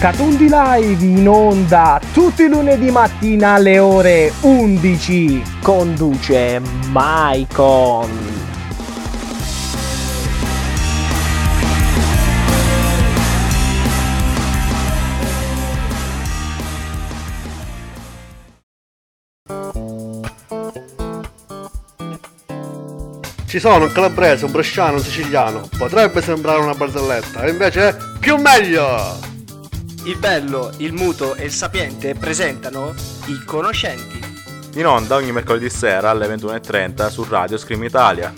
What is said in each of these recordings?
Catundi Live in onda tutti i lunedì mattina alle ore 11. Conduce Maicon. Ci sono un calabrese, un bresciano, un siciliano. Potrebbe sembrare una barzelletta, invece è più meglio! Il bello, il muto e il sapiente presentano I Conoscenti. In onda ogni mercoledì sera alle 21.30 su Radio Scream Italia.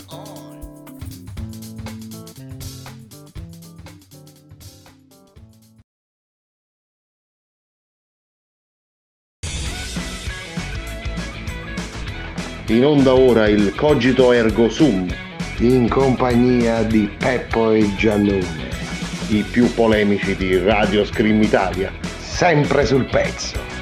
In onda ora il Cogito Ergo Sum. In compagnia di Peppo e Giannone più polemici di Radio Scream Italia. Sempre sul pezzo.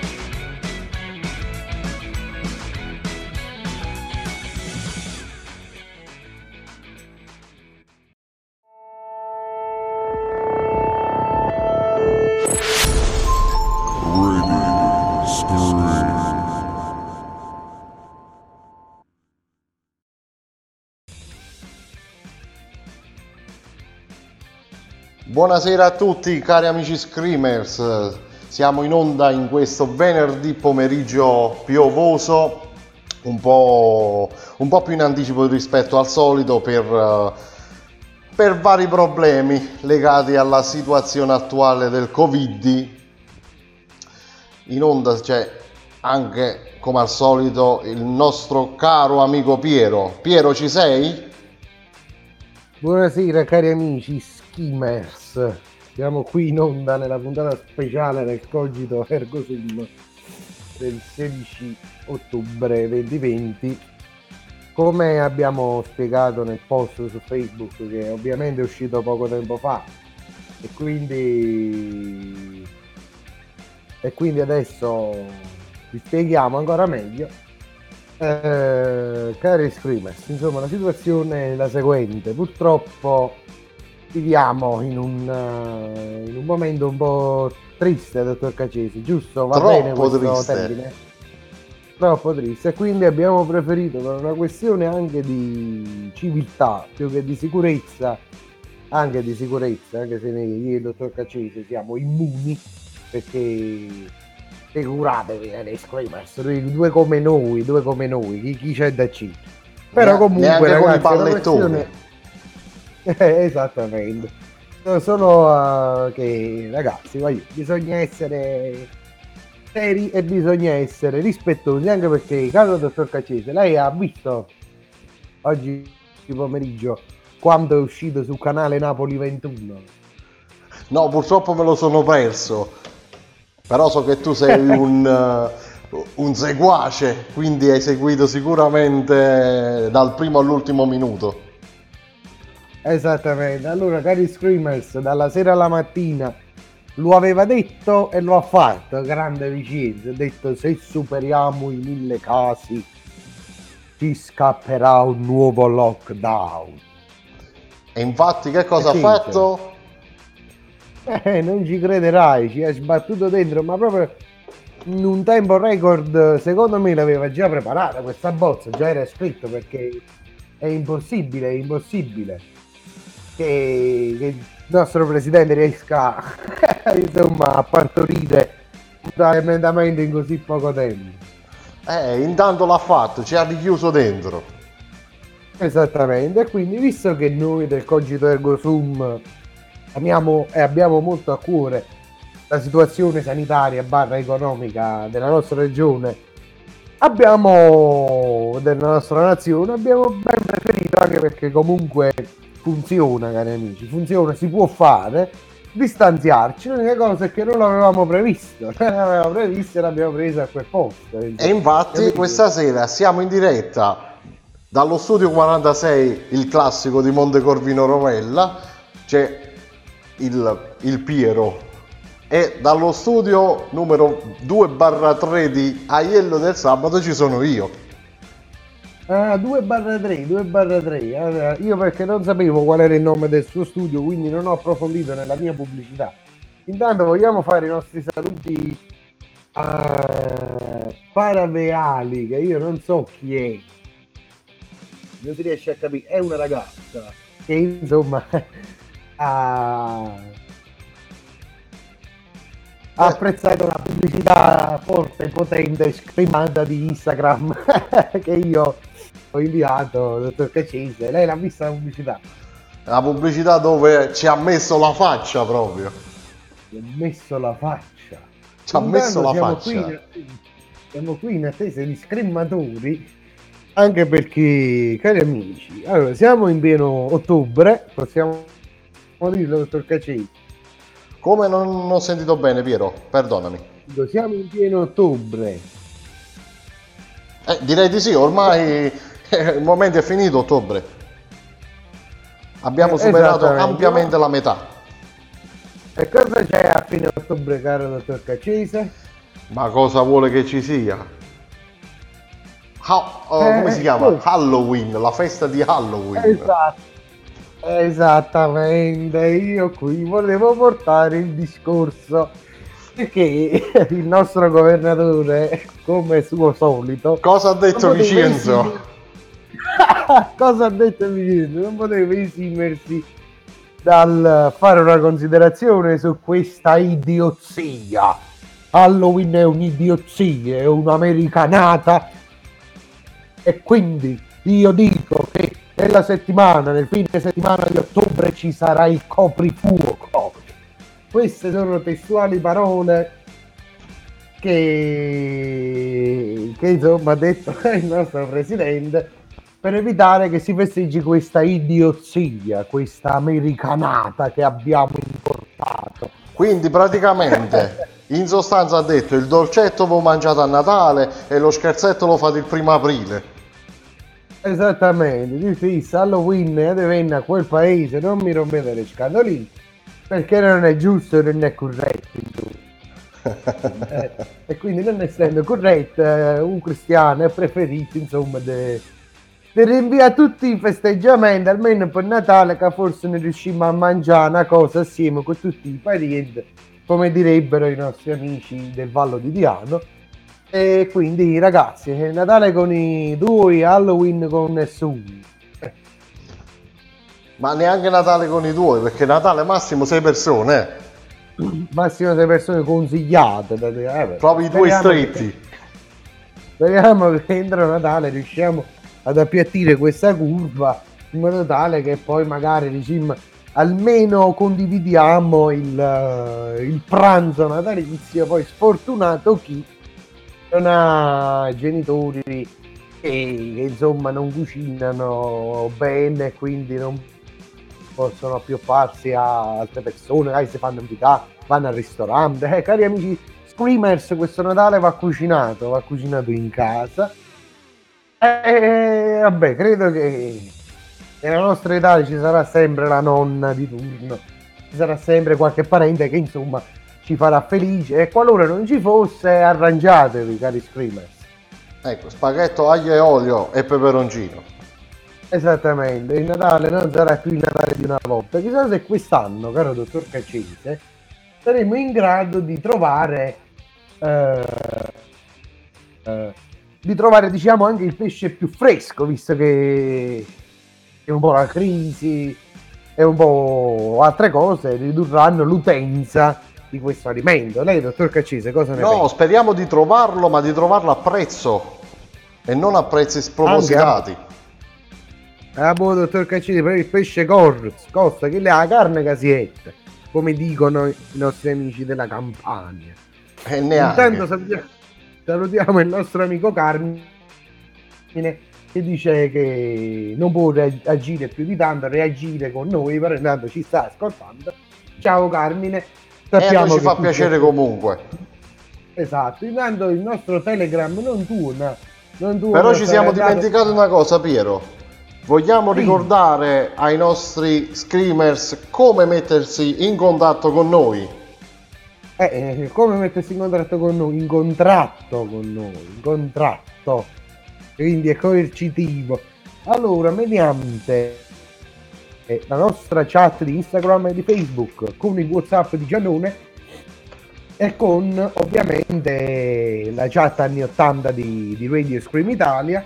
Buonasera a tutti cari amici Screamers, siamo in onda in questo venerdì pomeriggio piovoso, un po', un po più in anticipo rispetto al solito per, per vari problemi legati alla situazione attuale del Covid. In onda c'è anche come al solito il nostro caro amico Piero. Piero ci sei? Buonasera cari amici Schemers. Siamo qui in onda nella puntata speciale del Cogito Ergo Sum del 16 ottobre 2020. Come abbiamo spiegato nel post su Facebook, che ovviamente è uscito poco tempo fa, e quindi, e quindi adesso vi spieghiamo ancora meglio. Eh, cari Screamers, insomma la situazione è la seguente, purtroppo viviamo in un, uh, in un momento un po' triste, dottor Cacesi, giusto? Va Troppo bene questo triste. termine? Troppo triste, e quindi abbiamo preferito per una questione anche di civiltà più che di sicurezza, anche di sicurezza, anche se noi, io e il dottor Cacesi siamo immuni, perché figuratevi eh, Screamers, due come noi, due come noi, chi, chi c'è da C. Però comunque neanche con i ragazzi, pallettoni. esattamente. No, Sono uh, che ragazzi, voglio- bisogna essere seri e bisogna essere rispettosi anche perché, caro dottor Cacese, lei ha visto oggi pomeriggio quando è uscito sul canale Napoli 21. No, purtroppo me lo sono perso. Però so che tu sei un, eh, un seguace, quindi hai seguito sicuramente dal primo all'ultimo minuto. Esattamente, allora cari Screamers, dalla sera alla mattina lo aveva detto e lo ha fatto, grande vicinanza, ha detto se superiamo i mille casi ci scapperà un nuovo lockdown. E infatti che cosa ha fatto? Eh, non ci crederai, ci ha sbattuto dentro, ma proprio in un tempo record, secondo me l'aveva già preparata questa bozza, già era scritto perché è impossibile, è impossibile che, che il nostro presidente riesca insomma a partorire un emendamento in così poco tempo. Eh, intanto l'ha fatto, ci ha richiuso dentro. Esattamente, quindi visto che noi del Cogito Ergo Sum amiamo e abbiamo molto a cuore la situazione sanitaria barra economica della nostra regione, abbiamo della nostra nazione, abbiamo ben preferito anche perché comunque funziona, cari amici, funziona, si può fare, distanziarci. L'unica cosa è che non l'avevamo previsto, non l'avevamo previsto e l'abbiamo presa a quel posto. E infatti Capito? questa sera siamo in diretta dallo studio 46, il classico di Monte Corvino Romella, c'è il, il Piero. E dallo studio numero 2 barra 3 di Aiello del Sabato ci sono io. Ah, 2 barra 3, 2 barra 3. Allora, io perché non sapevo qual era il nome del suo studio, quindi non ho approfondito nella mia pubblicità. Intanto vogliamo fare i nostri saluti a Paraveali, che io non so chi è. Non si riesce a capire, è una ragazza che insomma ha, ha apprezzato la pubblicità forte, potente, scremata di Instagram che io ho inviato, dottor Cacese. Lei l'ha vista la pubblicità? La pubblicità dove ci ha messo la faccia proprio. Gli ha messo la faccia. Ci ha messo la faccia. Qui siamo qui in attesa di scrematori, anche perché, cari amici, allora siamo in pieno ottobre, possiamo dirlo, dottor Cacese. Come non, ho sentito bene, Piero? Perdonami. Siamo in pieno ottobre. Eh, direi di sì, ormai il momento è finito, ottobre. Abbiamo Eh, superato ampiamente la metà. E cosa c'è a fine ottobre, caro dottor Cacese? Ma cosa vuole che ci sia? Ha- oh, Eh, come si eh, chiama? scusa. Halloween, la festa di Halloween. Esatto. Esattamente, io qui volevo portare il discorso perché il nostro governatore, come suo solito, Cosa ha detto Vicenzo? Cosa ha detto Vicenzo? Non poteva esimersi dal fare una considerazione su questa idiozia. Halloween è un'idiozia, è un'americanata e quindi io dico che nella settimana, nel fine settimana di ottobre ci sarà il coprifuoco. Queste sono testuali parole che, che insomma ha detto il nostro presidente per evitare che si festeggi questa idiozia, questa americanata che abbiamo importato. Quindi praticamente, in sostanza ha detto il dolcetto l'ho mangiato a Natale e lo scherzetto lo fate il primo aprile. Esattamente, di fissa Halloween e venne a quel paese, non mi rompete le scatoline, perché non è giusto e non è corretto. Eh, e quindi non essendo corretto, eh, un cristiano è preferito, insomma, di rinviare tutti i festeggiamenti, almeno per Natale, che forse ne riusciamo a mangiare una cosa assieme con tutti i parenti, come direbbero i nostri amici del Vallo di Diano. E quindi ragazzi, eh, Natale con i due, Halloween con nessuno. Ma neanche Natale con i tuoi, perché Natale massimo 6 persone, eh. Massimo sei persone consigliate. eh, proprio i due stretti. che- Speriamo che entro Natale riusciamo ad appiattire questa curva in modo tale che poi magari diciamo, almeno condividiamo il, eh, il pranzo natalizio. Poi sfortunato chi non ha genitori che, che, insomma non cucinano bene e quindi non possono appiopparsi a altre persone, magari si fanno invitare, vanno al ristorante. Eh, cari amici Screamers, questo Natale va cucinato, va cucinato in casa. E vabbè, credo che nella nostra Italia ci sarà sempre la nonna di turno, ci sarà sempre qualche parente che insomma ci farà felice e qualora non ci fosse arrangiatevi cari Screamers. Ecco, spaghetto, aglio e olio e peperoncino. Esattamente, il Natale non sarà più il Natale di una volta. Chissà se quest'anno, caro dottor Cacese, saremo in grado di trovare, eh, eh, di trovare diciamo anche il pesce più fresco, visto che è un po' la crisi e un po' altre cose ridurranno l'utenza di questo alimento. Lei, dottor Cacese, cosa ne No, pensa? speriamo di trovarlo, ma di trovarlo a prezzo e non a prezzi spropositati. Ah, boh, dottor Caccini, per il pesce cor- costa che la carne casietta, come dicono i nostri amici della Campania. E neanche. Intanto salutiamo, salutiamo il nostro amico Carmine che dice che non può agire più di tanto, reagire con noi, però intanto ci sta ascoltando. Ciao Carmine. Sappiamo e ci fa piacere sei... comunque. Esatto, intanto il nostro Telegram non tuona. Non tuona però ci siamo dimenticati una cosa, Piero. Vogliamo sì. ricordare ai nostri screamers come mettersi in contatto con noi? Eh, eh, come mettersi in contatto con noi? In contratto con noi, in contratto. Quindi è coercitivo. Allora, mediante eh, la nostra chat di Instagram e di Facebook con il WhatsApp di Giannone e con ovviamente la chat anni 80 di, di Radio Scream Italia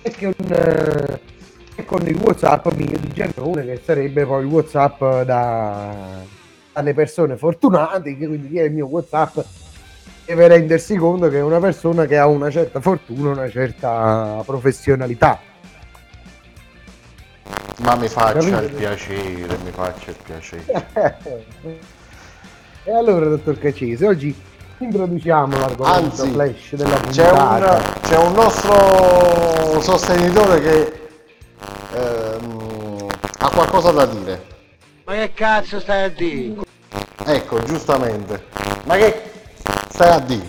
e con eh, con il whatsapp mio di Giannone che sarebbe poi il whatsapp da, dalle persone fortunate che quindi è il mio whatsapp deve rendersi conto che è una persona che ha una certa fortuna una certa professionalità ma mi faccia Capito? il piacere mi faccia il piacere e allora dottor Cacese oggi introduciamo l'argomento Anzi, flash della puntata c'è un, c'è un nostro sostenitore che ehm, ha qualcosa da dire. Ma che cazzo stai a dire? Ecco, giustamente. Ma che stai a dire?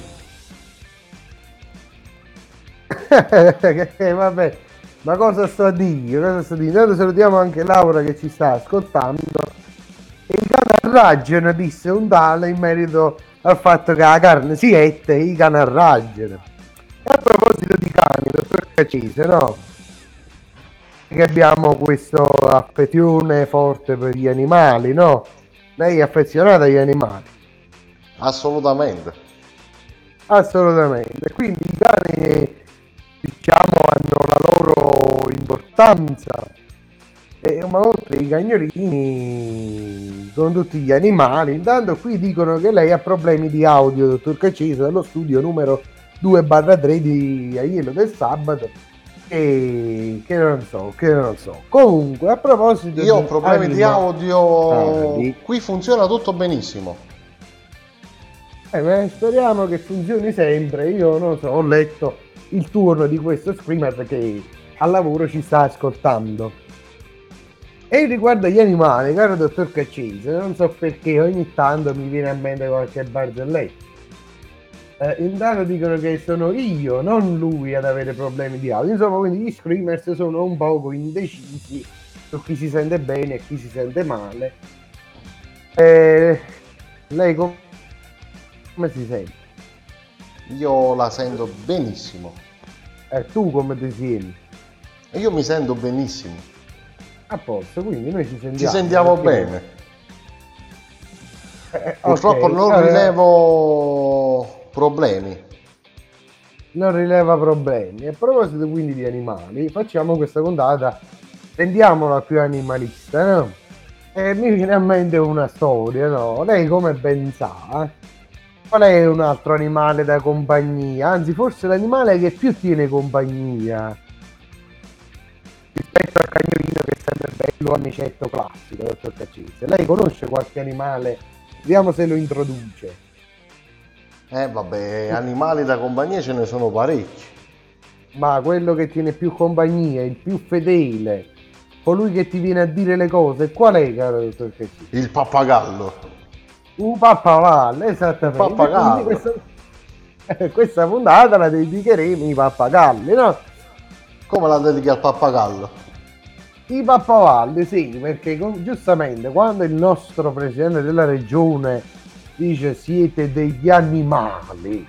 eh, vabbè, ma cosa sto a dire? Cosa sto a dire? Intanto salutiamo anche Laura che ci sta ascoltando. Il canarraggio disse un tale in merito al fatto che la carne si ette i canarraggiano. E a proposito di cani, dottor Cacese, no? Che abbiamo questa affezione forte per gli animali, no? Lei è affezionata agli animali? Assolutamente. Assolutamente. Quindi i cani, diciamo, hanno la loro importanza. E, ma oltre ai cagnolini, con tutti gli animali, intanto qui dicono che lei ha problemi di audio, dottor Cacese, dallo studio numero 2-3 di Aiello del Sabato che, che, non so, che non so. Comunque, a proposito Io ho problemi anima... di audio, ah, qui funziona tutto benissimo. Eh, speriamo che funzioni sempre. Io non so, ho letto il turno di questo screamer che al lavoro ci sta ascoltando. E riguardo agli animali, caro dottor Caccese, non so perché ogni tanto mi viene a mente qualche barzelletta eh, intanto dicono che sono io, non lui, ad avere problemi di audio. Insomma, quindi gli screamers sono un poco indecisi su chi si sente bene e chi si sente male. Eh, lei com- come si sente? Io la sento benissimo. E eh, tu come ti senti? Io mi sento benissimo. A posto, quindi noi ci sentiamo. Ci sentiamo perché... bene. Eh, Purtroppo okay. non rilevo problemi. Non rileva problemi. A proposito quindi di animali, facciamo questa puntata, rendiamola più animalista, no? E mi viene a mente una storia, no? Lei come ben sa, qual è un altro animale da compagnia? Anzi, forse l'animale che più tiene compagnia rispetto al cagnolino che è sempre bello amicetto classico, dottor Caccese. Lei conosce qualche animale? Vediamo se lo introduce. Eh vabbè, animali da compagnia ce ne sono parecchi. Ma quello che tiene più compagnia, il più fedele, colui che ti viene a dire le cose, qual è, caro dottor Cecchini? Il pappagallo. Un pappagallo, esattamente. Il pappagallo. Questa, questa puntata la dedicheremo ai pappagalli, no? Come la dedichi al pappagallo? I pappagalli, sì, perché giustamente quando il nostro presidente della regione dice siete degli animali.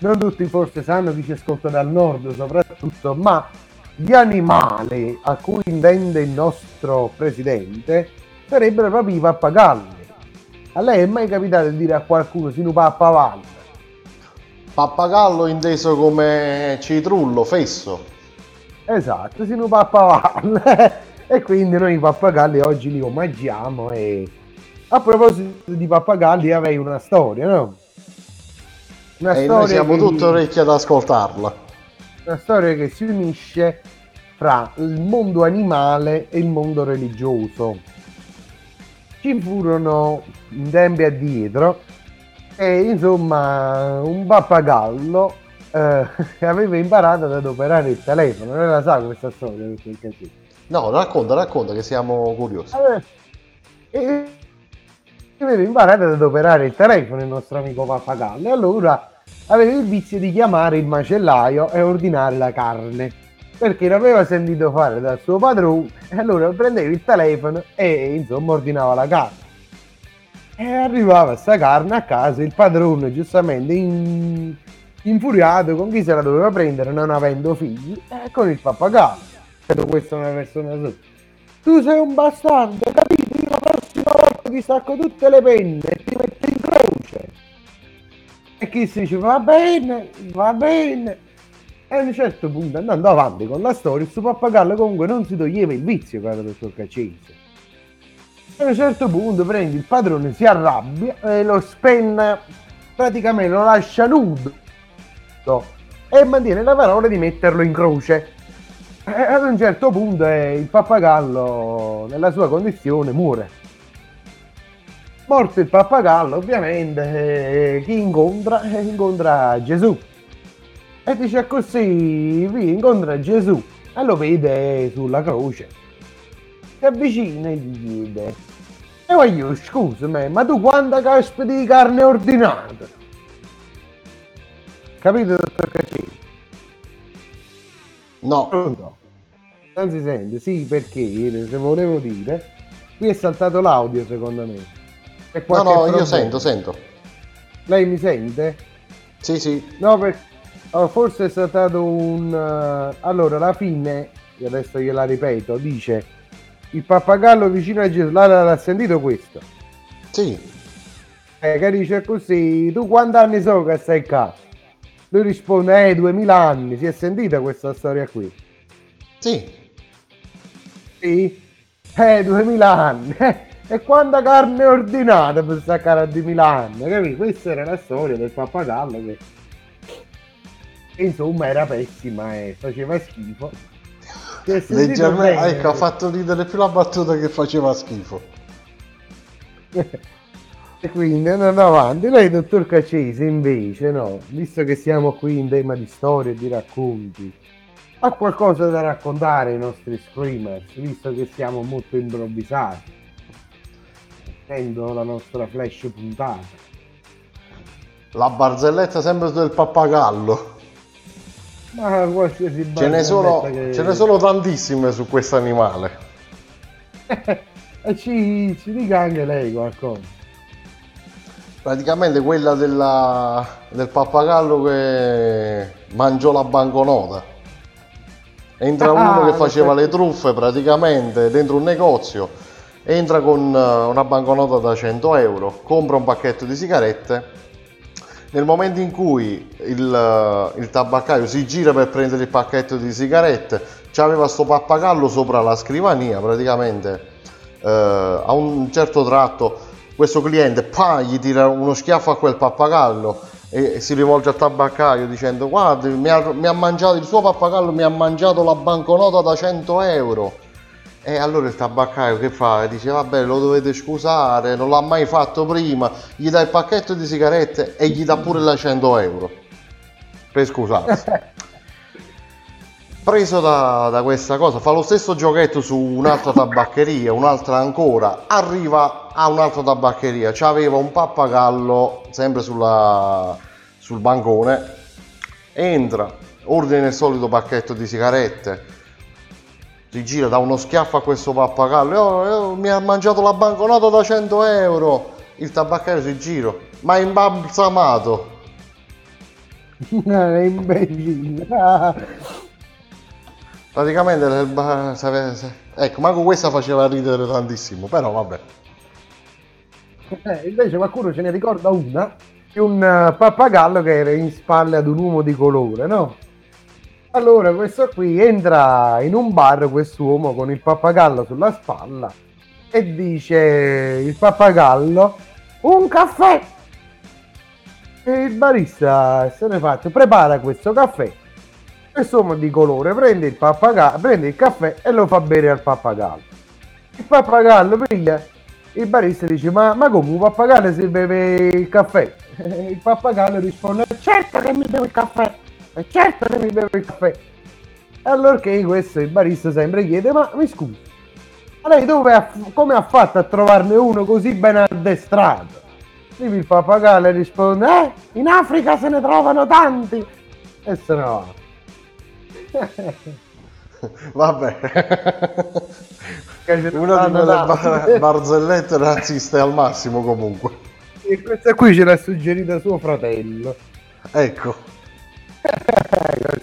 Non tutti forse sanno chi ci ascolta dal nord soprattutto, ma gli animali a cui intende il nostro presidente sarebbero proprio i pappagalli. A lei è mai capitato di dire a qualcuno sinu pappagallo? Pappagallo inteso come citrullo, fesso. Esatto, sinu pappagallo. e quindi noi i pappagalli oggi li omaggiamo e a proposito di pappagalli, avrei una storia, no? Una e storia noi siamo che... tutti orecchi ad ascoltarla. Una storia che si unisce fra il mondo animale e il mondo religioso. Ci furono in tempi addietro e insomma un pappagallo eh, aveva imparato ad adoperare il telefono. Non la sa questa storia? No, racconta, racconta che siamo curiosi. E- aveva imparato ad adoperare il telefono il nostro amico Pappagallo e allora aveva il vizio di chiamare il macellaio e ordinare la carne. Perché l'aveva sentito fare dal suo padrone e allora prendeva il telefono e insomma ordinava la carne. E arrivava sta carne a casa il padrone giustamente in- infuriato con chi se la doveva prendere non avendo figli e con il pappagallo. Questa è una persona sola. Tu sei un bastardo capito io la prossima volta ti stacco tutte le penne e ti metto in croce. E chi si dice va bene va bene. E a un certo punto andando avanti con la storia il suo pappagallo comunque non si toglieva il vizio caro dottor Caccese a un certo punto prende il padrone si arrabbia e lo spenna praticamente lo lascia nudo e mantiene la parola di metterlo in croce. E ad un certo punto eh, il pappagallo nella sua condizione muore morto il pappagallo ovviamente eh, chi incontra Eh, incontra Gesù e dice così vi incontra Gesù e lo vede sulla croce si avvicina e gli chiede e voglio scusami ma tu quanta caspita di carne ordinata capito dottor Caccini? No, Pronto? Non si sente, sì, perché se volevo dire, qui è saltato l'audio secondo me. No, no, io problema. sento, sento. Lei mi sente? Sì, sì. No, per... oh, forse è saltato un... eh, Allora, alla fine, e adesso gliela ripeto, dice il pappagallo vicino a Gesù, l'ha, l'ha sentito questo? Sì, Eh, che dice così, tu quanti anni so che stai qua? Lui risponde, eh, 2000 anni, si è sentita questa storia qui? sì. Sì? Eh, 2000 anni. E quanta carne ordinata per staccare a 2000 anni, capito? Questa era la storia del pappagallo che... che, insomma era pessima e faceva schifo. Leggermente, ecco, ha fatto ridere più la battuta che faceva schifo. E quindi andando avanti, lei dottor Caccese invece no, visto che siamo qui in tema di storie e di racconti, ha qualcosa da raccontare ai nostri screamers, visto che siamo molto improvvisati, essendo la nostra flash puntata. La barzelletta sempre del pappagallo. Ma qualsiasi Ce ne, sono, che- ce ne sono tantissime su questo animale. E ci, ci dica anche lei qualcosa. Praticamente quella della- del pappagallo che mangiò la banconota. Entra Ah, uno che faceva le truffe praticamente dentro un negozio, entra con eh, una banconota da 100 euro, compra un pacchetto di sigarette. Nel momento in cui il, eh, il tabaccaio si gira per prendere il pacchetto di sigarette, c'aveva sto pappagallo sopra la scrivania, praticamente eh, a un certo tratto questo cliente pa, gli tira uno schiaffo a quel pappagallo e, si rivolge al tabaccaio dicendo guardi mi ha, mi ha mangiato il suo pappagallo mi ha mangiato la banconota da 100 euro e allora il tabaccaio che fa? Dice vabbè lo dovete scusare, non l'ha mai fatto prima, gli dà il pacchetto di sigarette e gli dà pure la 100 euro per scusarsi. Preso da, da questa cosa, fa lo stesso giochetto su un'altra tabaccheria, un'altra ancora, arriva a un'altra tabaccheria, c'aveva un pappagallo sempre sulla, sul bancone, entra, ordina il solito pacchetto di sigarette, si gira, dà uno schiaffo a questo pappagallo, "Oh, oh, mi ha mangiato la banconota da 100 euro, il tabaccaio si gira, ma è imbalsamato. è imbecille. Praticamente ecco, manco questa faceva ridere tantissimo, però vabbè. Eh, invece qualcuno ce ne ricorda una di un eh, pappagallo che era in spalle ad un uomo di colore, no? Allora questo qui entra in un bar quest'uomo con il pappagallo sulla spalla e dice il pappagallo un caffè! E il barista se ne fa prepara questo caffè. Quest'uomo di colore prende il pappagallo prende il caffè e lo fa bere al pappagallo. Il pappagallo piglia il barista dice ma, ma come un pappagallo si beve il caffè? Il pappagallo risponde certo che mi bevo il caffè E certo che mi bevo il caffè. E allora che questo il barista sempre chiede, ma mi scusi, ma lei dove come ha fatto a trovarne uno così ben addestrato? Quindi il pappagallo risponde, eh, in Africa se ne trovano tanti. E se va. Vabbè. Una di quelle bar- barzellette razziste al massimo comunque. E questa qui ce l'ha suggerita suo fratello. Ecco.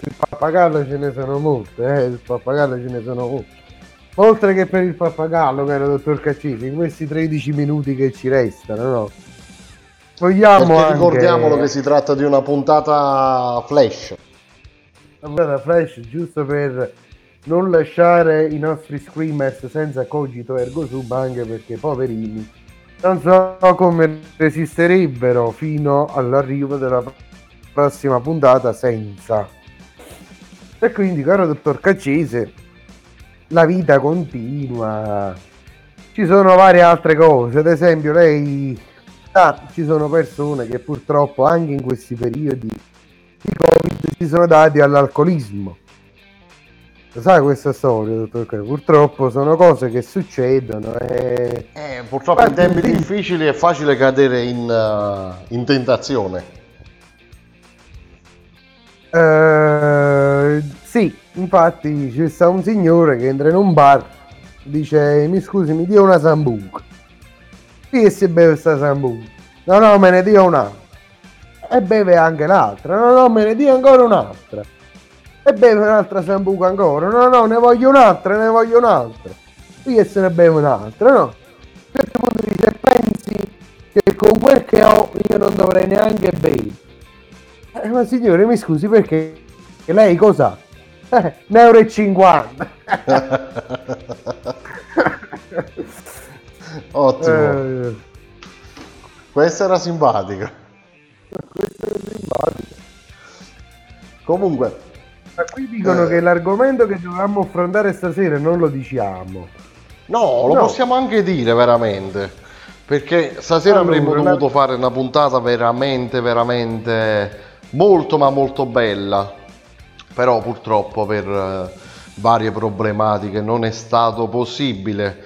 Il pappagallo ce ne sono molte, eh, il pappagallo ce ne sono molte. Oltre che per il pappagallo, caro dottor Caccisi, in questi 13 minuti che ci restano, no? Vogliamo anche... ricordiamolo che si tratta di una puntata flash. Una puntata flash giusto per non lasciare i nostri screamers senza cogito ergo sub, anche perché poverini non so come resisterebbero fino all'arrivo della prossima puntata senza. E quindi, caro dottor Caccese, la vita continua. Ci sono varie altre cose, ad esempio lei sa, ci sono persone che purtroppo anche in questi periodi di Covid si sono dati all'alcolismo. Lo sai questa storia, dottor Caccese? Purtroppo sono cose che succedono e... Eh, purtroppo in tempi difficili è facile cadere in, uh, in tentazione. Eh, sì, infatti c'è sta un signore che entra in un bar, dice mi scusi mi dia una sambuca. Chi si beve sta sambuca? No, no, me ne dia un'altra. E beve anche l'altra. No, no, me ne dia ancora un'altra. E beve un'altra sambuca ancora. No, no, ne voglio un'altra, ne voglio un'altra. Qui se ne beve un'altra, no? A un certo punto dice pensi che con quel che ho io non dovrei neanche bere. Eh, ma signore, mi scusi perché lei cosa? Eh, un euro e 50. Ottimo. Eh, Questa era simpatica. questo è simpatico. Comunque, Ma qui dicono Eh. che l'argomento che dovevamo affrontare stasera non lo diciamo. no, lo No. possiamo anche dire veramente. Perché stasera Allora, avremmo la- dovuto fare una puntata veramente, veramente molto, ma molto bella. Però purtroppo per eh, varie problematiche non è stato possibile.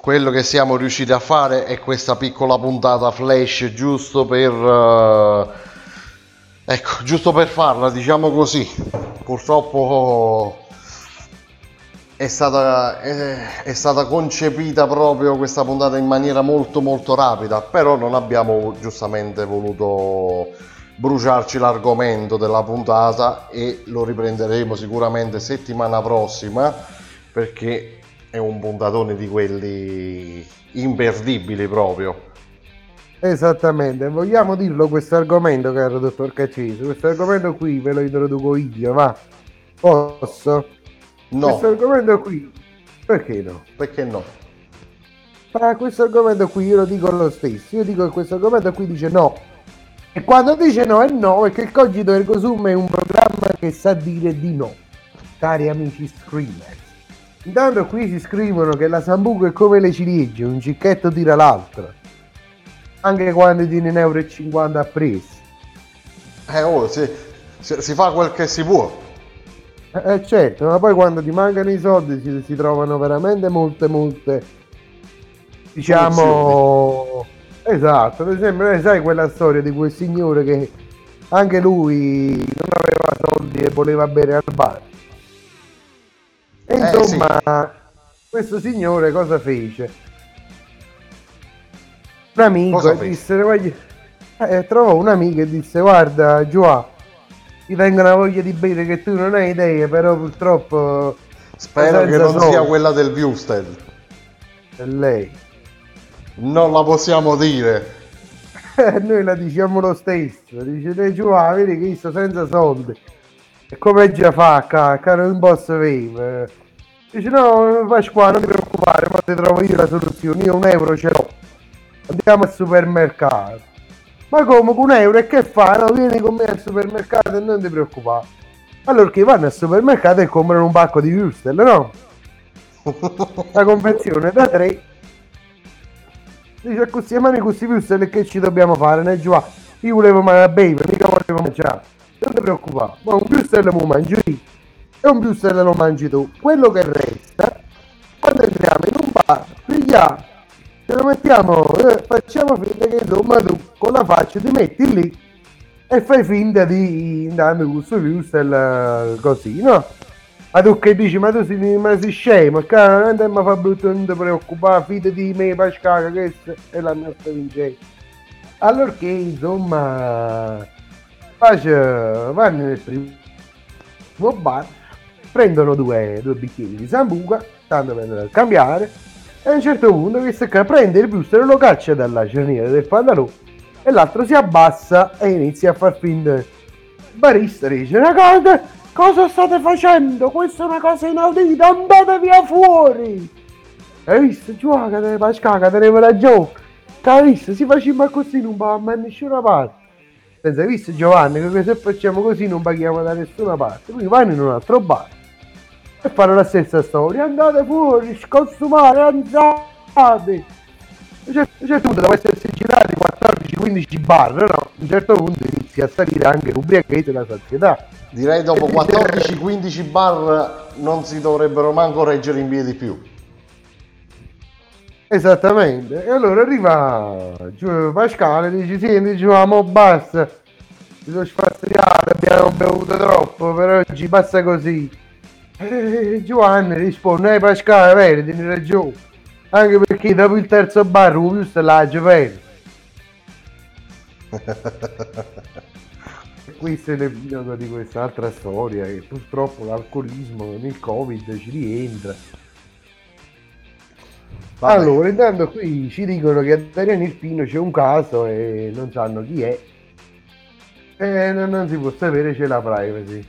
Quello che siamo riusciti a fare è questa piccola puntata flash giusto per... eh, ecco, giusto per farla, diciamo così. Purtroppo è stata, è, è stata concepita proprio questa puntata in maniera molto molto rapida, però non abbiamo giustamente voluto bruciarci l'argomento della puntata e lo riprenderemo sicuramente settimana prossima perché è un puntatone di quelli imperdibili proprio. Esattamente, vogliamo dirlo questo argomento, caro dottor Caccese? Questo argomento qui ve lo introduco io, va? Posso? No, Questo argomento qui, perché no? perché no? Ma questo argomento qui io lo dico lo stesso, io dico che questo argomento qui dice no. E quando dice no è no, perché il Cogito Ergo Sum è un programma che sa dire di no, cari amici screamers. Intanto qui si scrivono che la sambuca è come le ciliegie, un cicchetto tira l'altro. Anche quando tieni 1,50 euro a preso. Eh, oh, si, si- si fa quel che si può. Eh, eh, certo, ma poi quando ti mancano i soldi si, si trovano veramente molte, molte, diciamo... Esatto, ad esempio, sai quella storia di quel signore che anche lui non aveva soldi e voleva bere al bar. E Eh, insomma, questo signore cosa fece? Un amico Cosa e disse, "Voglio-" eh, trovò un amico e disse, guarda Gioà, ti venga una voglia di bere che tu non hai idea, però purtroppo Spero che non sia soldi. quella del Viewsted. è lei. Non la possiamo dire. Eh, Noi la diciamo lo stesso, dice te Gioà, vedi che sto senza soldi. E come già fa, cacca, non posso vivere. Dice no, Pasqua, non ti preoccupare, ma ti trovo io la soluzione, io un euro ce l'ho. Andiamo al supermercato. Ma come con un euro e che fa? No, vieni con me al supermercato e non ti preoccupare. Allora che vanno al supermercato e comprano un pacco di Würstel, no? La confezione da tre. Dice così, a mani questi Würstel che ci dobbiamo fare, ne giù? Io volevo mai bere, mica volevo mangiare. non ti preoccupare, ma un booster lo mangi io e un booster lo mangi tu. Quello che resta, quando entriamo in un bar, pigliamo, ce lo mettiamo, eh, facciamo finta che insomma tu con la faccia ti metti lì e fai finta di andare questo booster così, no? Ma tu che dici, ma tu sei, ma sei scemo, cara, non ti fa brutto, non ti preoccupare, fidati di me, Pascal, che è la nostra vincenza. Allora che, insomma, faccio, vanno nel primo bar, prendono due, due bicchieri di sambuca, tanto per cambiare, e a un certo punto questo qua prende il booster e lo caccia dalla cerniera del pantalone e l'altro si abbassa e inizia a far finta. Barista dice, ragazzi, Cosa state facendo? Questa è una cosa inaudita, andate via fuori! Hai visto? Giocate, Pascaca, tenevo ragione. Hai visto? Si faceva così, non va a nessuna parte. Pensa, hai visto Giovanni, che se facciamo così non paghiamo da nessuna parte. Quindi vanno in un altro bar e fanno la stessa storia. Andate fuori, sconsumare, andate! A un certo punto, dopo essersi girati 14-15 bar, no? A un certo punto inizia a salire anche l'ubriachezza e la sazietà Direi dopo 14-15 bar non si dovrebbero manco reggere in piedi più. Esattamente. E allora arriva Pasquale e dice: Sì, diciamo basta. Mi sono spaziato, abbiamo bevuto troppo, per oggi basta così. E Giovanni risponde: Eh Pasquale, vero, tieni ragione. Anche perché dopo il terzo bar, giusto l'agio vero. Questo è l'epilogo di quest'altra storia che purtroppo l'alcolismo nel covid ci rientra. Vabbè. allora intanto qui ci dicono che a Dariano Irpino c'è un caso e non sanno chi è. E non, non si può sapere c'è la privacy.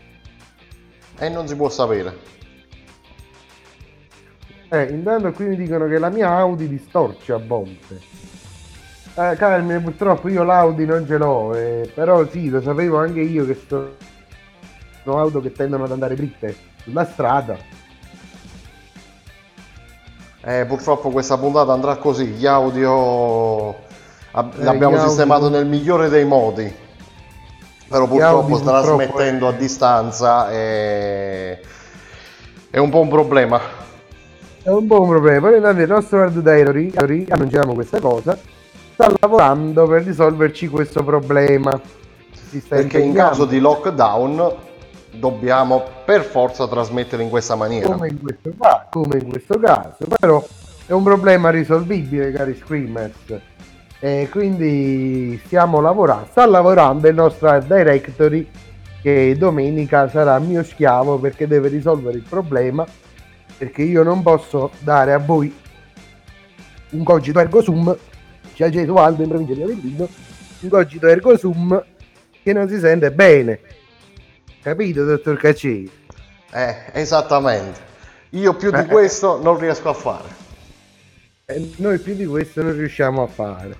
E non si può sapere. Eh, intanto qui mi dicono che la mia Audi distorce a volte eh, Carmine, purtroppo io l'Audi non ce l'ho, eh, però sì, lo sapevo anche io che sono auto che tendono ad andare dritte sulla strada. Eh, purtroppo questa puntata andrà così, gli audio ab- eh, l'abbiamo sistemato audio... nel migliore dei modi, però purtroppo trasmettendo a distanza è... è un po' un problema. È un po' un problema, poi il nostro Hard Diary annunciamo questa cosa sta lavorando per risolverci questo problema. Perché in caso di lockdown dobbiamo per forza trasmettere in questa maniera. Come in questo, come in questo caso, però è un problema risolvibile, cari Screamers. E quindi stiamo lavorando, sta lavorando il nostro directory che domenica sarà mio schiavo perché deve risolvere il problema perché io non posso dare a voi un cogito ergo sum c'è Gesualdo in provincia di Avellino, un cogito ergo sum che non si sente bene. Capito, dottor Cacci? Eh, esattamente. Io più di eh, questo non riesco a fare. Eh, noi più di questo non riusciamo a fare.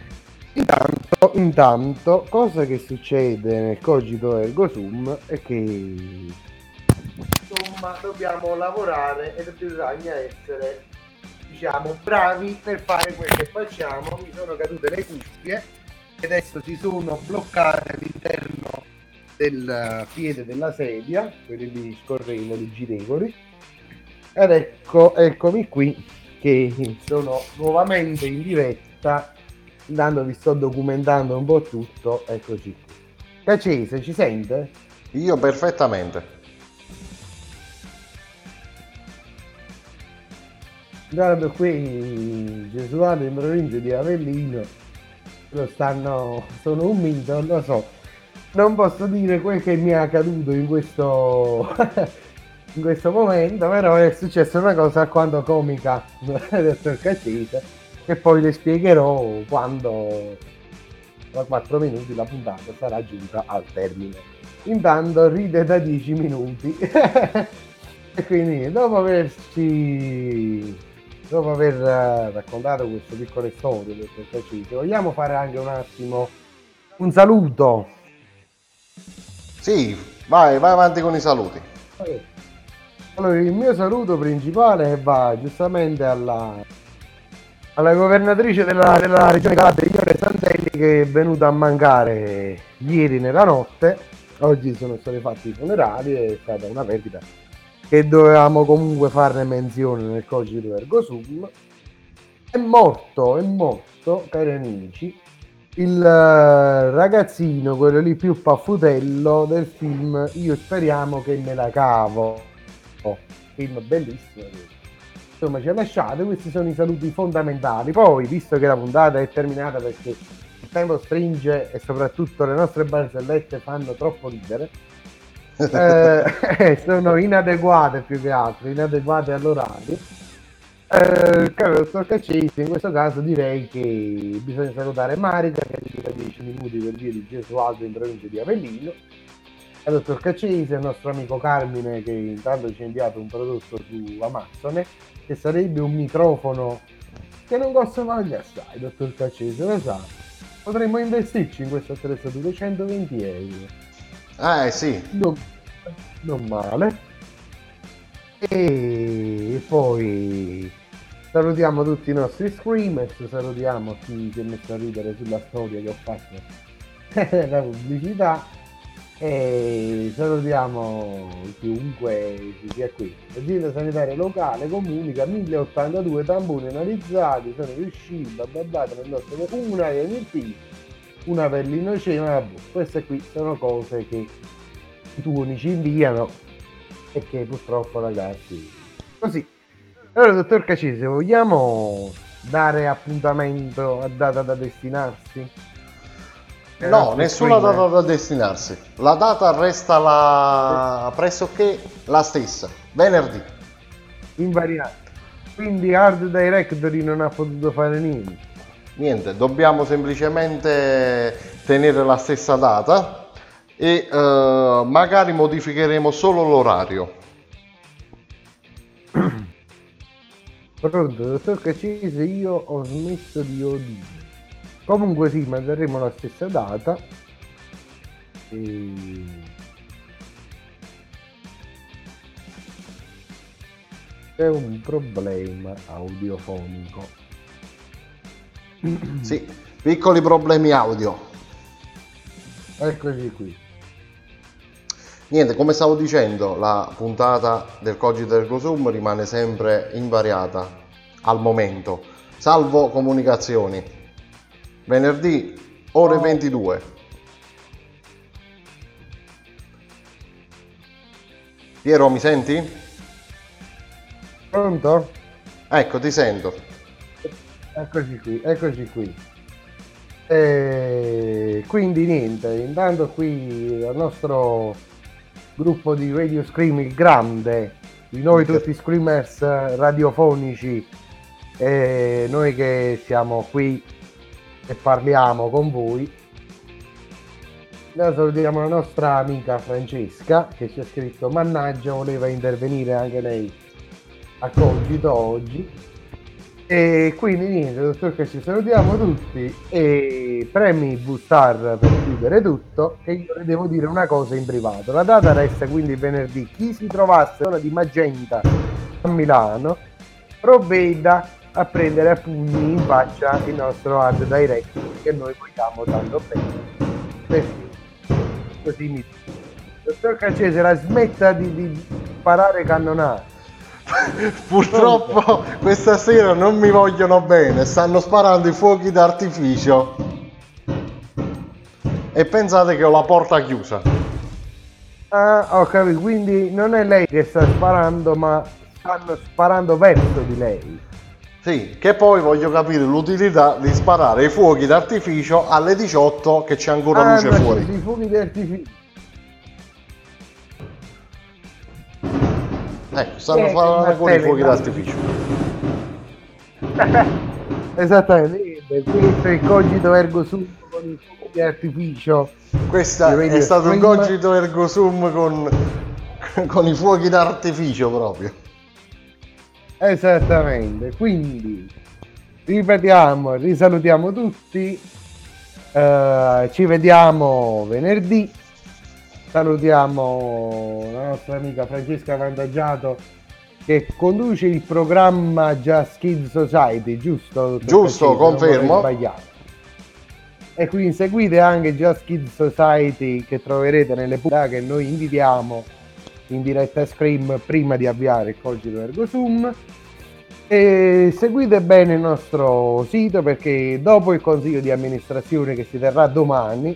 Intanto, intanto, cosa che succede nel cogito ergo sum è che insomma dobbiamo lavorare e bisogna essere diciamo, bravi per fare quello che facciamo. Mi sono cadute le cuffie e adesso si sono bloccate all'interno del piede della sedia, quelli scorrevoli, girevoli. Ed ecco, eccomi qui che sono nuovamente in diretta, andando vi sto documentando un po' tutto, eccoci. Cacese, ci sente? Io perfettamente. Guarda qui Gesualdo in provincia di Avellino lo stanno sono un mito non lo so. Non posso dire quel che mi è accaduto in questo in questo momento però è successa una cosa alquanto comica dottor Caccese che poi le spiegherò quando tra 4 minuti la puntata sarà giunta al termine. Intanto ride da 10 minuti. E quindi dopo averci dopo aver eh, raccontato questo piccolo storia del Precise, vogliamo fare anche un attimo un saluto? Sì, vai, vai avanti con i saluti. Allora, il mio saluto principale va giustamente alla, alla governatrice della, della regione Calabria, Ione Santelli, che è venuta a mancare ieri nella notte oggi sono stati fatti i funerali, è stata una perdita che dovevamo comunque farne menzione nel cogito ergo sum. È morto, è morto, cari amici, il eh, ragazzino, quello lì più paffutello del film Io speriamo che me la cavo. Oh, film bellissimo. Insomma, ci ha lasciato, questi sono i saluti fondamentali. Poi, visto che la puntata è terminata perché il tempo stringe e soprattutto le nostre barzellette fanno troppo ridere, eh, sono inadeguate più che altro, inadeguate all'orario eh, caro dottor Caccesi, in questo caso direi che bisogna salutare Marica che dedica 10 minuti per via di Gesualdo in provincia di Avellino, al dottor Caccesi, al nostro amico Carmine che intanto ci ha inviato un prodotto su Amazon che sarebbe un microfono che non costa male assai, dottor Caccesi, lo sa. Potremmo investirci in questo attrezzatura 120 euro. Eh sì. Non, non male. E poi salutiamo tutti i nostri screamers, salutiamo chi si è messo a ridere sulla storia che ho fatto la pubblicità e salutiamo chiunque sia qui. L'azienda sanitaria locale comunica 1082 tamponi analizzati, sono riusciti a babate nel nostro una per l'innocema, queste qui sono cose che i tuoni ci inviano e purtroppo ragazzi così. Allora dottor Cacese vogliamo dare appuntamento a data da destinarsi? No nessuna data da destinarsi. La data resta la... pressoché la stessa venerdì. Invariata quindi Hard Directory non ha potuto fare niente niente dobbiamo semplicemente tenere la stessa data e uh, magari modificheremo solo l'orario. Pronto, dottor Cacese, io ho smesso di odire. Comunque sì, manterremo la stessa data. E... C'è un problema audiofonico. Sì, piccoli problemi audio. Eccoci qui. Niente, come stavo dicendo, la puntata del Cogito del Sum rimane sempre invariata al momento, salvo comunicazioni. Venerdì ore oh. 22. Piero, mi senti? Pronto? Ecco, ti sento. Eccoci qui, eccoci qui. E quindi niente, intanto qui al nostro gruppo di Radio Scream, il grande, di noi tutti screamers radiofonici, e noi che siamo qui e parliamo con voi. Noi salutiamo la nostra amica Francesca che ci ha scritto mannaggia voleva intervenire anche lei a Cogito oggi e quindi niente, dottor che salutiamo tutti e premi Bustar per chiudere tutto e io le devo dire una cosa in privato. La data resta quindi venerdì. Chi si trovasse zona di Magenta a Milano provveda a prendere a pugni in faccia il nostro hard direct che noi vogliamo tanto bene. Perché così mi Dottor Caccese la smetta di, di sparare cannonate Purtroppo questa sera non mi vogliono bene, stanno sparando i fuochi d'artificio. E pensate che ho la porta chiusa. Ah, ho capito, quindi non è lei che sta sparando, ma stanno sparando verso di lei. Sì, che poi voglio capire l'utilità di sparare i fuochi d'artificio alle 18 che c'è ancora ah, luce fuori. I fuochi d'artificio Ecco, stanno facendo con i fuochi d'artificio. Esattamente, questo è il cogito ergo sum con i fuochi d'artificio. Questo è stato un cogito ergo sum con, con i fuochi d'artificio proprio. Esattamente, quindi ripetiamo, risalutiamo tutti, uh, ci vediamo venerdì salutiamo la nostra amica Francesca Vantaggiato che conduce il programma Just Kids Society, giusto? Giusto, confermo. E quindi seguite anche Just Kids Society che troverete nelle puntate che noi invitiamo in diretta Scream prima di avviare il cogito ergo sum. E seguite bene il nostro sito perché dopo il consiglio di amministrazione che si terrà domani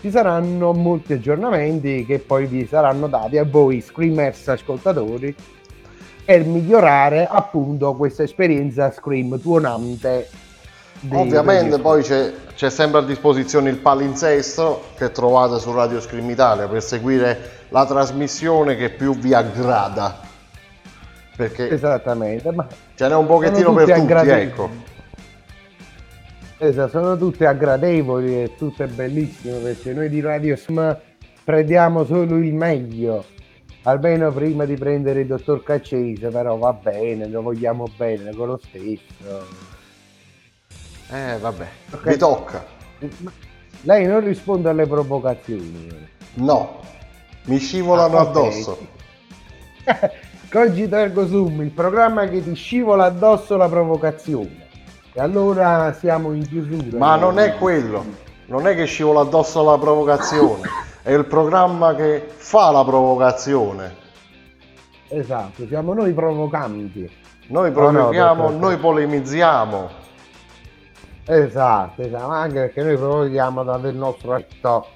ci saranno molti aggiornamenti che poi vi saranno dati a voi screamers ascoltatori per migliorare appunto questa esperienza Scream tuonante. Ovviamente poi c'è, c'è, sempre a disposizione il palinsesto che trovate su Radio Scream Italia per seguire la trasmissione che più vi aggrada. Perché Esattamente, ma ce n'è un pochettino per tutti, aggradevoli. ecco. Esatto, sono tutte aggradevoli e tutte bellissime perché noi di Radio Scream prendiamo solo il meglio almeno prima di prendere il dottor Caccese, però va bene, lo vogliamo bene con lo stesso. Eh vabbè, Ok. vi tocca. Lei non risponde alle provocazioni. No, mi scivolano Ah, ok. addosso. Cogito Ergo Sum, il programma che ti scivola addosso la provocazione. E allora siamo in chiusura. Ma non è quello, non è che scivola addosso la provocazione, è il programma che fa la provocazione. Esatto, siamo noi provocanti. Noi no, provochiamo, dottor. noi polemizziamo. Esatto, esatto, ma anche perché noi provochiamo del nostro letto.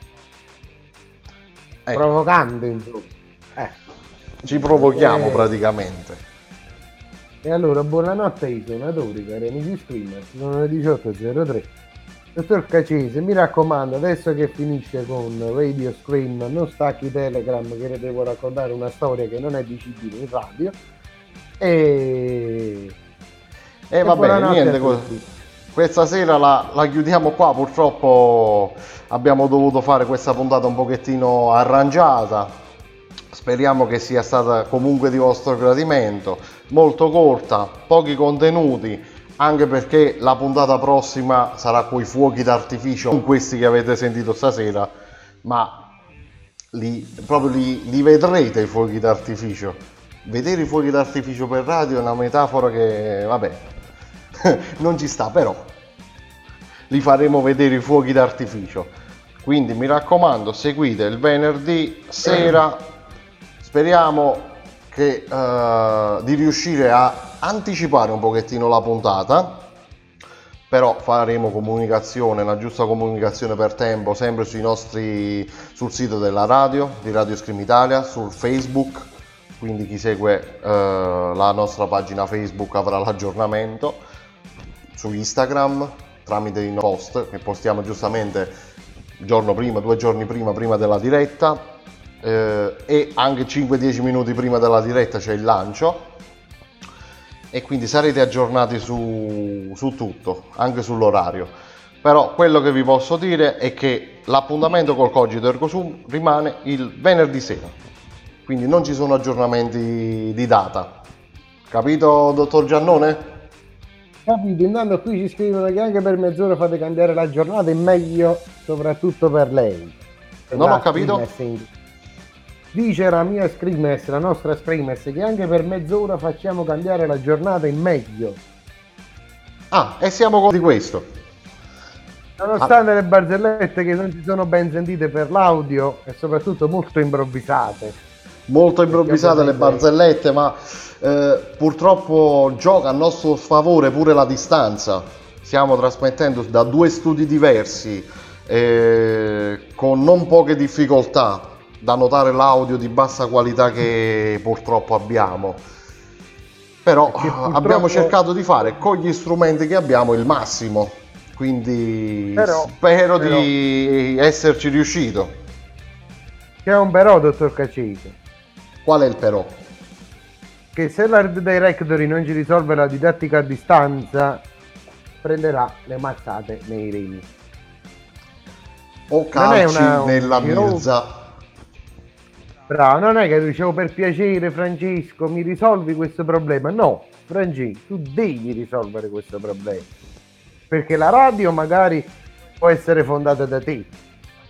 Ecco. Provocando, insomma. Eh. Ci provochiamo Eh. praticamente. E allora, buonanotte ai suonatori, cari amici screamer, sono le 18.03. Dottor Cacese, mi raccomando, adesso che finisce con Radio Scream, non stacchi Telegram che le devo raccontare una storia che non è dicibile in radio. E... E va bene, niente, a co- tutti. questa sera la, la chiudiamo qua, purtroppo abbiamo dovuto fare questa puntata un pochettino arrangiata. Speriamo che sia stata comunque di vostro gradimento, molto corta, pochi contenuti, anche perché la puntata prossima sarà coi fuochi d'artificio, non questi che avete sentito stasera, ma li, proprio li, li vedrete i fuochi d'artificio. Vedere i fuochi d'artificio per radio è una metafora che, vabbè, non ci sta, però li faremo vedere i fuochi d'artificio. Quindi mi raccomando, seguite il venerdì sera. Speriamo che, eh, di riuscire a anticipare un pochettino la puntata. Però faremo comunicazione, la giusta comunicazione per tempo, sempre nostri, sul sito della radio, di Radio Scream Italia, sul Facebook. Quindi chi segue eh, la nostra pagina Facebook avrà l'aggiornamento su Instagram tramite i post che postiamo giustamente giorno prima, due giorni prima, prima della diretta eh, e anche 5-10 minuti prima della diretta c'è il lancio e quindi sarete aggiornati su, su tutto, anche sull'orario. Però quello che vi posso dire è che l'appuntamento col Cogito Ergo Sum rimane il venerdì sera, quindi non ci sono aggiornamenti di data. Capito, dottor Giannone? Capito, intanto qui ci scrivono che anche per mezz'ora fate cambiare la giornata, è meglio soprattutto per lei. Per Non ho capito. Dice la mia Screamers, la nostra Screamers, che anche per mezz'ora facciamo cambiare la giornata in meglio. Ah, e siamo con di questo. Nonostante le barzellette che non ci sono ben sentite per l'audio e soprattutto molto improvvisate. molto improvvisate le barzellette, ma eh, purtroppo gioca a nostro favore pure la distanza. Stiamo trasmettendo da due studi diversi, eh, con non poche difficoltà da notare l'audio di bassa qualità che purtroppo abbiamo. Però purtroppo- abbiamo cercato di fare con gli strumenti che abbiamo il massimo. Quindi Però- spero però- di esserci riuscito. C'è un però, dottor Cacese, Qual è il però? che se l'Hard Directory non ci risolve la didattica a distanza, prenderà le mazzate nei reni. O calci una- nella milza. Bravo, non è che dicevo per piacere Francesco mi risolvi questo problema. No, Francesco, tu devi risolvere questo problema. Perché la radio magari può essere fondata da te,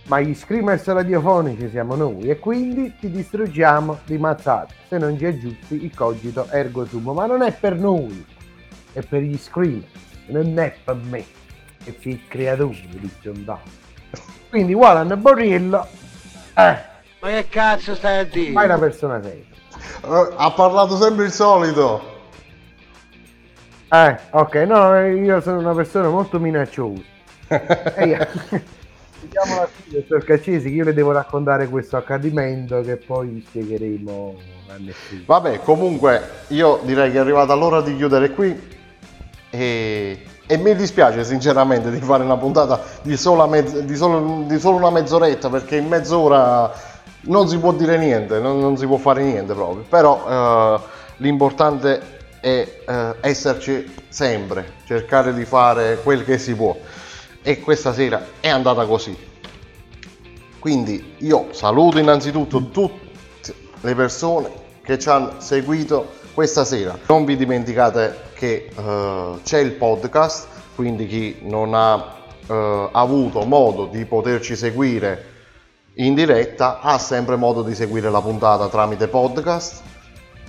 ma gli screamers radiofonici siamo noi e quindi ti distruggiamo di mazzate. Se non ci aggiusti il cogito ergo sum. Ma non è per noi, è per gli screamers, non è per me. e fi creatore di Ziondato. Quindi Walan Borrillo eh, Ma che cazzo stai a dire? ma è una persona seria. Eh, ha parlato sempre il solito. Eh, ok, no, io sono una persona molto minacciosa. E io- Vediamo la fine, dottor Caccesi, che io le devo raccontare questo accadimento che poi vi spiegheremo a nessuno. Vabbè, comunque io direi che è arrivata l'ora di chiudere qui e, e mi dispiace sinceramente di fare una puntata di, sola mezz- di, solo, di solo una mezz'oretta perché in mezz'ora non si può dire niente, non, non si può fare niente proprio, però eh, l'importante è eh, esserci sempre, cercare di fare quel che si può e questa sera è andata così. Quindi io saluto innanzitutto tutte le persone che ci hanno seguito questa sera. Non vi dimenticate che eh, c'è il podcast, quindi chi non ha eh, avuto modo di poterci seguire in diretta ha sempre modo di seguire la puntata tramite podcast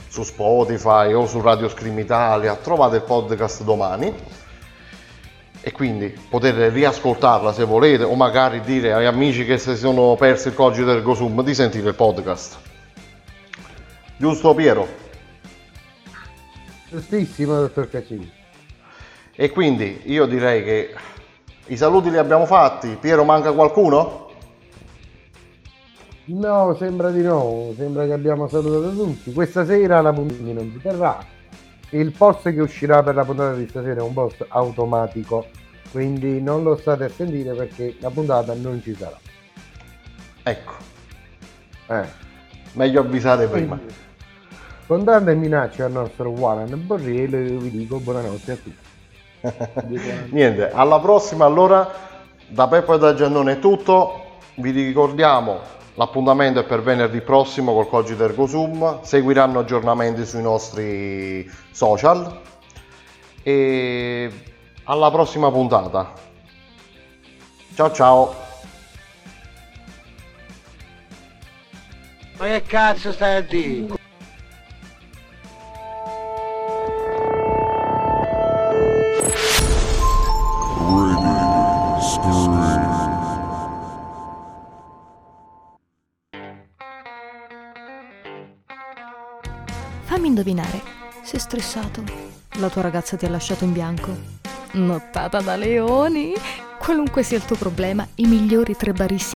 su Spotify o su Radio Scream Italia. Trovate il podcast domani e quindi potete riascoltarla se volete o magari dire agli amici che si sono persi il codice del Gosum di sentire il podcast. Giusto Piero? Giustissimo, dottor Caccesi. E quindi io direi che i saluti li abbiamo fatti. Piero manca qualcuno? No, sembra di no, sembra che abbiamo salutato tutti. Questa sera la puntata non si terrà. Il post che uscirà per la puntata di stasera è un post automatico, quindi non lo state a sentire perché la puntata non ci sarà. Ecco, Eh. meglio avvisare prima. Quindi, con tante minacce al nostro Warren Borriello vi dico buonanotte a tutti. Niente, alla prossima allora. Da Peppo e da Giannone è tutto. Vi ricordiamo l'appuntamento è per venerdì prossimo col Cogito Ergo Sum. Seguiranno aggiornamenti sui nostri social. E alla prossima puntata. Ciao ciao. Ma che cazzo stai a dire? Sei stressato? La tua ragazza ti ha lasciato in bianco? Nottata da leoni? Qualunque sia il tuo problema, i migliori tre baristi